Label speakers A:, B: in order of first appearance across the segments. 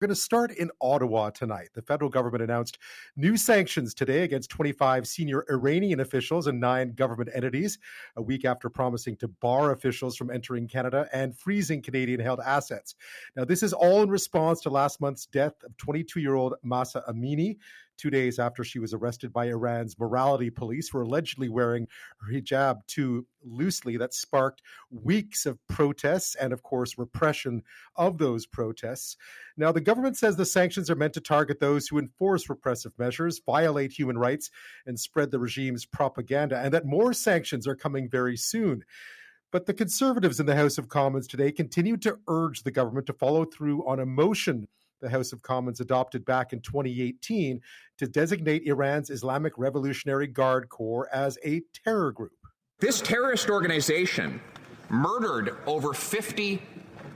A: We're going to start in Ottawa tonight. The federal government announced new sanctions today against 25 senior Iranian officials and nine government entities, a week after promising to bar officials from entering Canada and freezing Canadian held assets. Now, this is all in response to last month's death of 22 year old Mahsa Amini, two days after she was arrested by Iran's morality police for allegedly wearing her hijab too loosely. That sparked weeks of protests and, of course, repression of those protests. Now, the government says the sanctions are meant to target those who enforce repressive measures, violate human rights, and spread the regime's propaganda, and that more sanctions are coming very soon. But the Conservatives in the House of Commons today continue to urge the government to follow through on a motion the House of Commons adopted back in 2018 to designate Iran's Islamic Revolutionary Guard Corps as a terror group.
B: This terrorist organization murdered over 50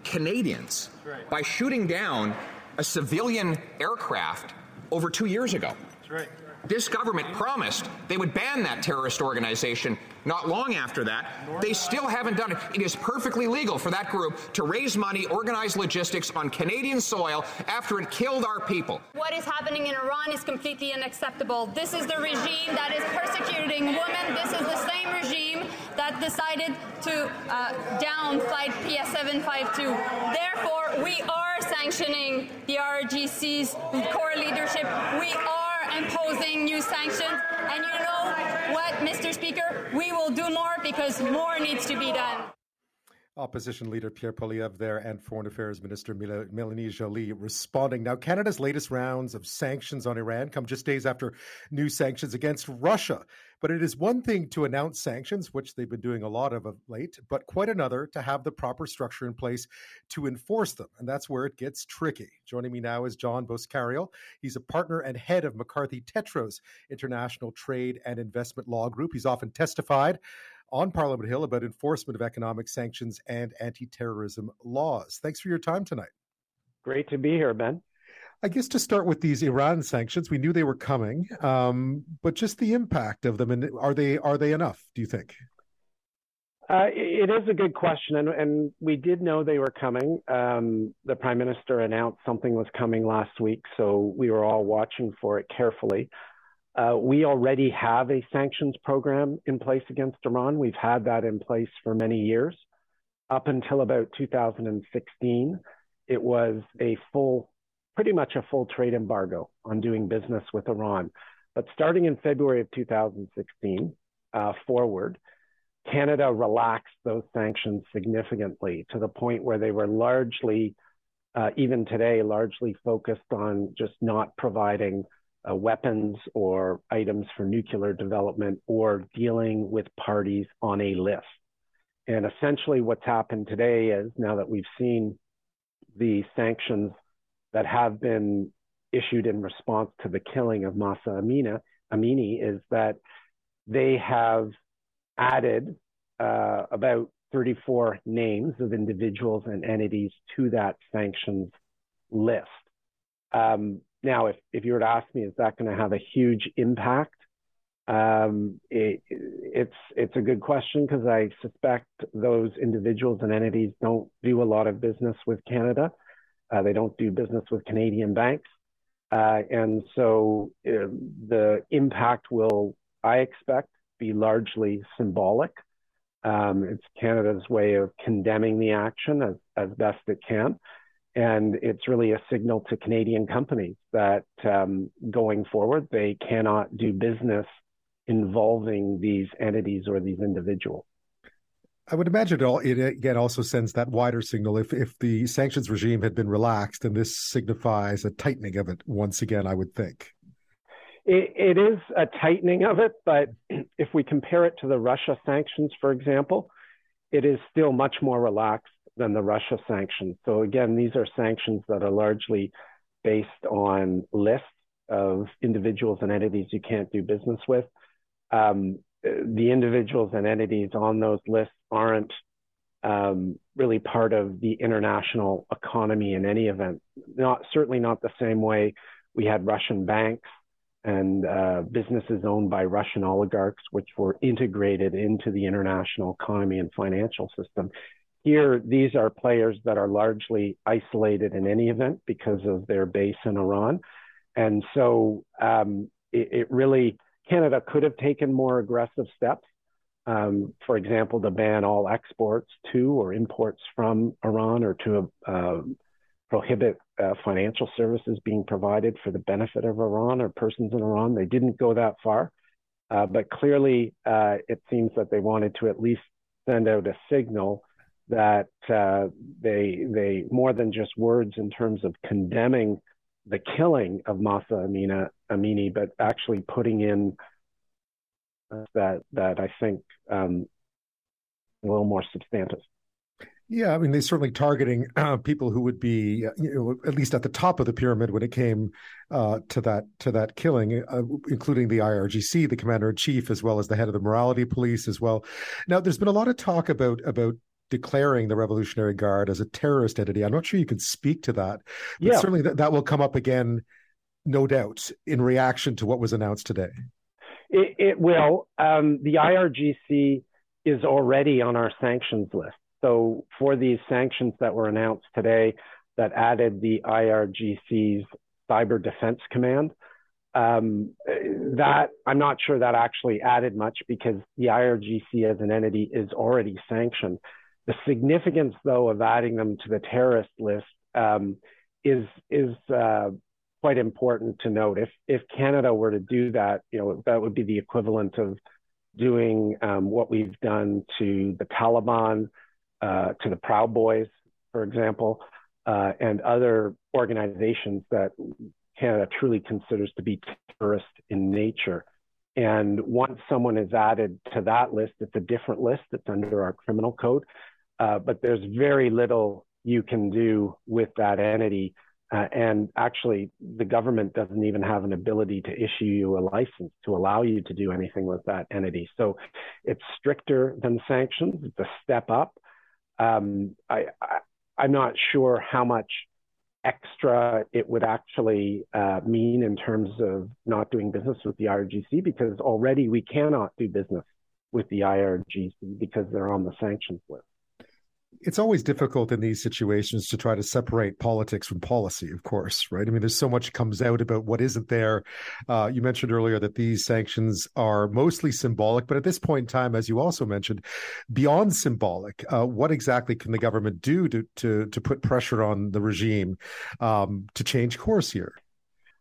B: Canadians right. by shooting down a civilian aircraft over two years ago. That's Right. This government promised they would ban that terrorist organization not long after that. They still haven't done it. It is perfectly legal for that group to raise money, organize logistics on Canadian soil after it killed our people.
C: What is happening in Iran is completely unacceptable. This is the regime that is persecuting women. This is the same regime that decided to uh, down flight PS752. Therefore, we are sanctioning the IRGC's core leadership. We are imposing new sanctions. And you know what, Mr. Speaker? We will do more because more needs to be done.
A: Opposition leader Pierre Poilievre there and Foreign Affairs Minister Melanie Joly responding. Now, Canada's latest rounds of sanctions on Iran come just days after new sanctions against Russia. But it is one thing to announce sanctions, which they've been doing a lot of of late, but quite another to have the proper structure in place to enforce them. And that's where it gets tricky. Joining me now is John Boscariol. He's a partner and head of McCarthy Tétrault's International Trade and Investment Law Group. He's often testified on Parliament Hill about enforcement of economic sanctions and anti terrorism laws. Thanks for your time tonight.
D: Great to be here, Ben.
A: I guess to start with these Iran sanctions, we knew they were coming, um, but just the impact of them, and are they are they enough? Do you think?
D: Uh, it is a good question, and, and, we did know they were coming. Um, the prime minister announced something was coming last week, so we were all watching for it carefully. Uh, we already have a sanctions program in place against Iran. We've had that in place for many years. Up until about 2016, it was a full, pretty much a full trade embargo on doing business with Iran. But starting in February of 2016 uh, forward, Canada relaxed those sanctions significantly to the point where they were largely, uh, even today, largely focused on just not providing uh, weapons or items for nuclear development or dealing with parties on a list. And essentially, what's happened today is now that we've seen the sanctions that have been issued in response to the killing of Mahsa Amina, Amini, is that they have added uh, about 34 names of individuals and entities to that sanctions list. Um, now, if, if you were to ask me, is that going to have a huge impact? Um, it, it's it's a good question because I suspect those individuals and entities don't do a lot of business with Canada. Uh, they don't do business with Canadian banks, uh, and so uh, the impact will, I expect, be largely symbolic. Um, it's Canada's way of condemning the action as, as best it can. And it's really a signal to Canadian companies that um, going forward, they cannot do business involving these entities or these individuals.
A: I would imagine it, all, it again also sends that wider signal. If if the sanctions regime had been relaxed, and this signifies a tightening of it once again, I would think.
D: It, it is a tightening of it, but if we compare it to the Russia sanctions, for example, it is still much more relaxed than the Russia sanctions. So again, these are sanctions that are largely based on lists of individuals and entities you can't do business with. Um, the individuals and entities on those lists aren't um, really part of the international economy in any event. Not certainly not the same way we had Russian banks and uh, businesses owned by Russian oligarchs, which were integrated into the international economy and financial system here, these are players that are largely isolated in any event because of their base in Iran. And so um, it, it, really, Canada could have taken more aggressive steps. Um, for example, to ban all exports to or imports from Iran or to uh, prohibit uh, financial services being provided for the benefit of Iran or persons in Iran. They didn't go that far. Uh, but clearly, uh, it seems that they wanted to at least send out a signal that uh, they they more than just words in terms of condemning the killing of Mahsa Amina Amini, but actually putting in that that I think um, a little more substantive.
A: Yeah, I mean, they're certainly targeting uh, people who would be, uh, you know, at least at the top of the pyramid when it came uh, to that to that killing, uh, including the IRGC, the commander in chief, as well as the head of the morality police, as well. Now, there's been a lot of talk about about declaring the Revolutionary Guard as a terrorist entity. I'm not sure you can speak to that, but yeah. certainly that, that will come up again, no doubt, in reaction to what was announced today.
D: It, it will. Um, the IRGC is already on our sanctions list. So for these sanctions that were announced today, that added the IRGC's Cyber Defense Command. Um, that I'm not sure that actually added much because the IRGC as an entity is already sanctioned. The significance, though, of adding them to the terrorist list um, is is uh, quite important to note. If if Canada were to do that, you know, that would be the equivalent of doing um, what we've done to the Taliban, uh, to the Proud Boys, for example, uh, and other organizations that Canada truly considers to be terrorist in nature. And once someone is added to that list, it's a different list. It's under our criminal code. Uh, but there's very little you can do with that entity. Uh, and actually, the government doesn't even have an ability to issue you a license to allow you to do anything with that entity. So it's stricter than sanctions. It's a step up. Um, I, am not sure how much extra it would actually uh, mean in terms of not doing business with the IRGC because already we cannot do business with the IRGC because they're on the sanctions list
A: it's always difficult in these situations to try to separate politics from policy, of course, right? I mean, there's so much comes out about what isn't there. Uh, you mentioned earlier that these sanctions are mostly symbolic, but at this point in time, as you also mentioned, beyond symbolic, uh, what exactly can the government do to to to put pressure on the regime um, to change course here?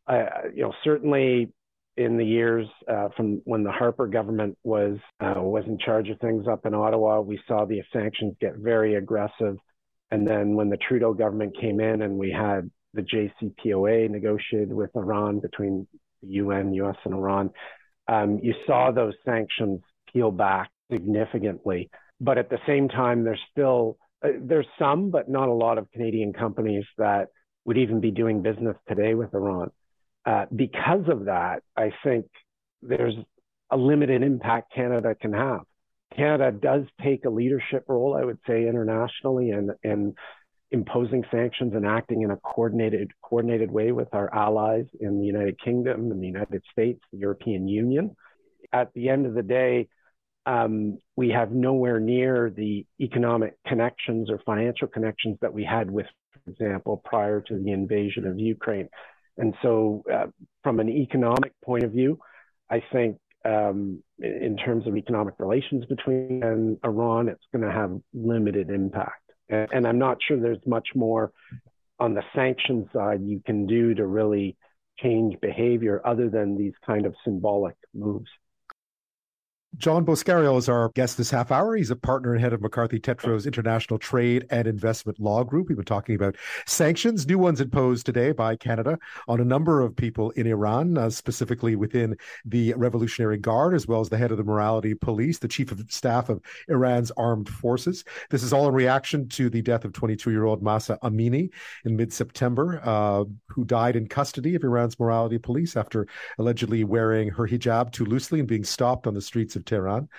D: Uh, you know, certainly in the years uh, from when the Harper government was uh, was in charge of things up in Ottawa, we saw the sanctions get very aggressive. And then when the Trudeau government came in and we had the JCPOA negotiated with Iran between the UN, US, and Iran, um, you saw those sanctions peel back significantly. But at the same time, there's still uh, there's some, but not a lot of Canadian companies that would even be doing business today with Iran. Uh, because of that, I think there's a limited impact Canada can have. Canada does take a leadership role, I would say, internationally and in imposing sanctions and acting in a coordinated coordinated way with our allies in the United Kingdom and the United States, the European Union. At the end of the day, um, we have nowhere near the economic connections or financial connections that we had with, for example, prior to the invasion of Ukraine. And so, uh, from an economic point of view, I think um, in terms of economic relations between Iran, it's going to have limited impact. And, and, I'm not sure there's much more on the sanction side you can do to really change behavior other than these kind of symbolic moves.
A: John Boscariol is our guest this half hour. He's a partner and head of McCarthy Tétrault's International Trade and Investment Law Group. We've been talking about sanctions, new ones imposed today by Canada on a number of people in Iran, uh, specifically within the Revolutionary Guard, as well as the head of the Morality Police, the chief of staff of Iran's armed forces. This is all in reaction to the death of 22 year old Mahsa Amini in mid September, uh, who died in custody of Iran's Morality Police after allegedly wearing her hijab too loosely and being stopped on the streets of of Tehran.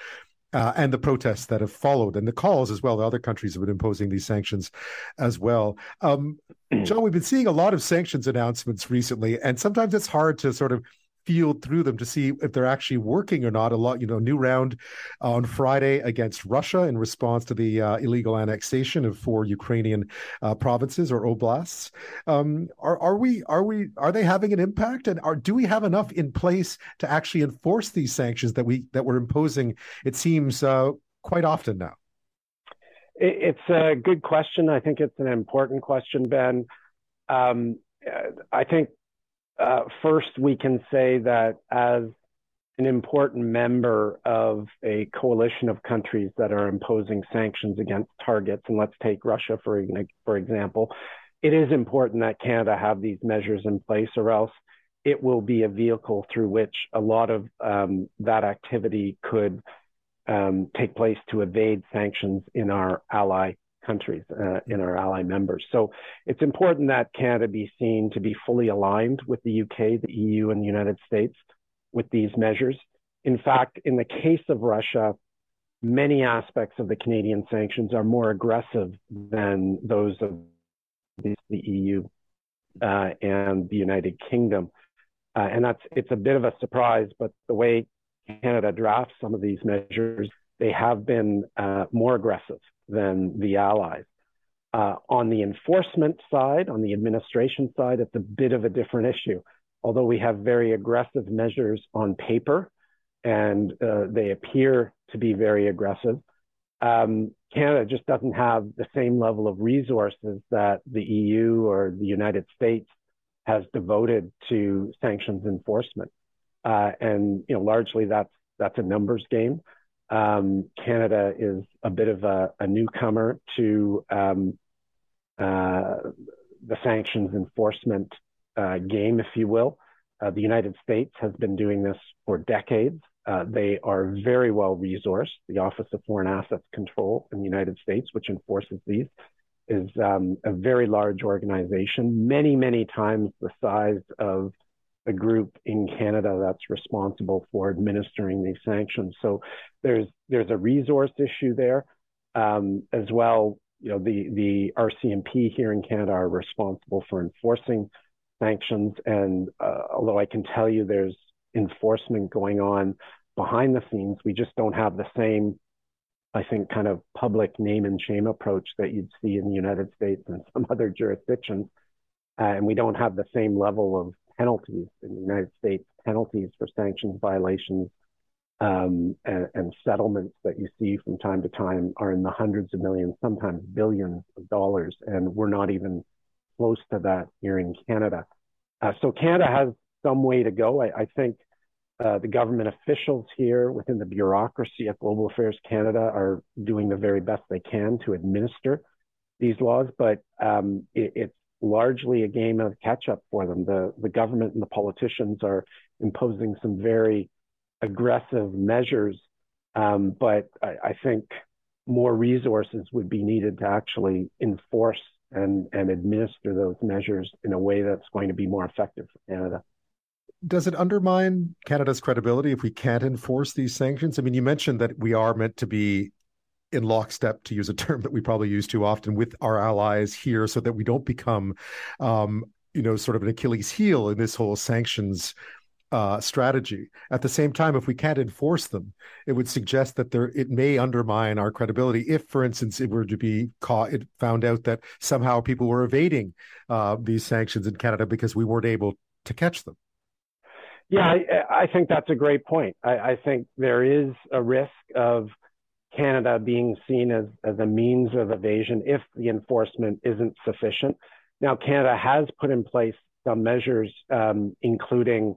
A: Uh, and the protests that have followed, and the calls as well. Other countries have been imposing these sanctions as well. Um, John, we've been seeing a lot of sanctions announcements recently, and sometimes it's hard to sort of field through them to see if they're actually working or not. A lot, you know, new round on Friday against Russia in response to the uh, illegal annexation of four Ukrainian uh, provinces or oblasts. Um, are, are we are we are they having an impact, and are do we have enough in place to actually enforce these sanctions that we that we're imposing? It seems uh, quite often now.
D: It's a good question. I think it's an important question, Ben. Um, I think uh, first we can say that as an important member of a coalition of countries that are imposing sanctions against targets, and let's take Russia for for example, it is important that Canada have these measures in place, or else it will be a vehicle through which a lot of um, that activity could um, take place to evade sanctions in our ally countries, uh, in our ally members. So it's important that Canada be seen to be fully aligned with the UK, the EU, and the United States with these measures. In fact, in the case of Russia, many aspects of the Canadian sanctions are more aggressive than those of the, the EU uh, and the United Kingdom. Uh, and that's it's a bit of a surprise, but the way Canada drafts some of these measures, they have been uh, more aggressive than the allies. Uh, on the enforcement side, on the administration side, it's a bit of a different issue. Although we have very aggressive measures on paper and uh, they appear to be very aggressive, um, Canada just doesn't have the same level of resources that the EU or the United States has devoted to sanctions enforcement. Uh, and you know, largely that's that's a numbers game. Um, Canada is a bit of a, a newcomer to um, uh, the sanctions enforcement uh, game, if you will. Uh, the United States has been doing this for decades. Uh, they are very well resourced. The Office of Foreign Assets Control in the United States, which enforces these, is um, a very large organization, many, many times the size of a group in Canada that's responsible for administering these sanctions. So there's there's a resource issue there um, as well. You know, the the RCMP here in Canada are responsible for enforcing sanctions, and uh, although I can tell you there's enforcement going on behind the scenes, we just don't have the same, I think, kind of public name and shame approach that you'd see in the United States and some other jurisdictions. Uh, and we don't have the same level of penalties in the United States, penalties for sanctions violations um, and, and, settlements that you see from time to time are in the hundreds of millions, sometimes billions of dollars, and we're not even close to that here in Canada. Uh, so Canada has some way to go. I, I think uh, the government officials here within the bureaucracy at Global Affairs Canada are doing the very best they can to administer these laws, but um, it, it's largely a game of catch up for them. The, the government and the politicians are imposing some very aggressive measures, um, but I, I, think more resources would be needed to actually enforce and, and administer those measures in a way that's going to be more effective for Canada.
A: Does it undermine Canada's credibility if we can't enforce these sanctions? I mean, you mentioned that we are meant to be in lockstep, to use a term that we probably use too often, with our allies here, so that we don't become, um, you know, sort of an Achilles heel in this whole sanctions uh, strategy. At the same time, if we can't enforce them, it would suggest that there it may undermine our credibility. If, for instance, it were to be caught, it found out that somehow people were evading uh, these sanctions in Canada because we weren't able to catch them.
D: Yeah, I, I think that's a great point. I, I think there is a risk of Canada being seen as, as a means of evasion if the enforcement isn't sufficient. Now, Canada has put in place some measures, um, including,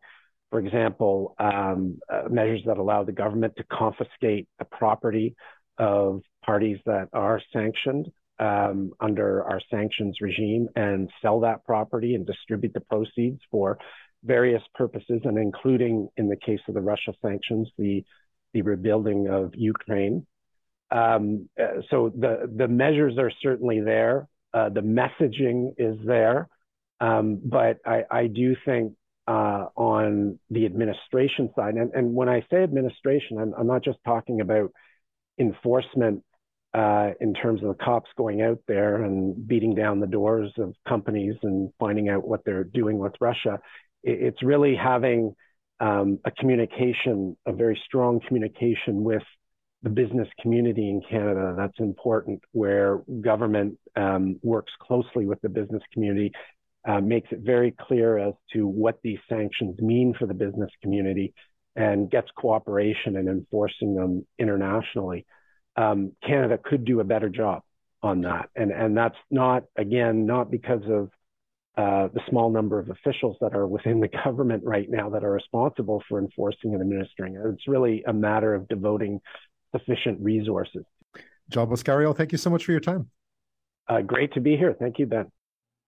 D: for example, um, uh, measures that allow the government to confiscate the property of parties that are sanctioned um, under our sanctions regime and sell that property and distribute the proceeds for various purposes, and including, in the case of the Russia sanctions, the the rebuilding of Ukraine. Um, uh, so the the measures are certainly there. Uh, the messaging is there, um, but I, I, do think uh, on the administration side, and, and, when I say administration, I'm, I'm, not just talking about enforcement uh, in terms of the cops going out there and beating down the doors of companies and finding out what they're doing with Russia. It, it's really having um, a communication, a very strong communication with the business community in Canada. That's important, where government um, works closely with the business community, uh, makes it very clear as to what these sanctions mean for the business community, and gets cooperation in enforcing them internationally. Um, Canada could do a better job on that, and and that's not again not because of uh, the small number of officials that are within the government right now that are responsible for enforcing and administering it. It's really a matter of devoting sufficient resources.
A: John Boscariol, thank you so much for your time.
D: Uh, great to be here. Thank you, Ben.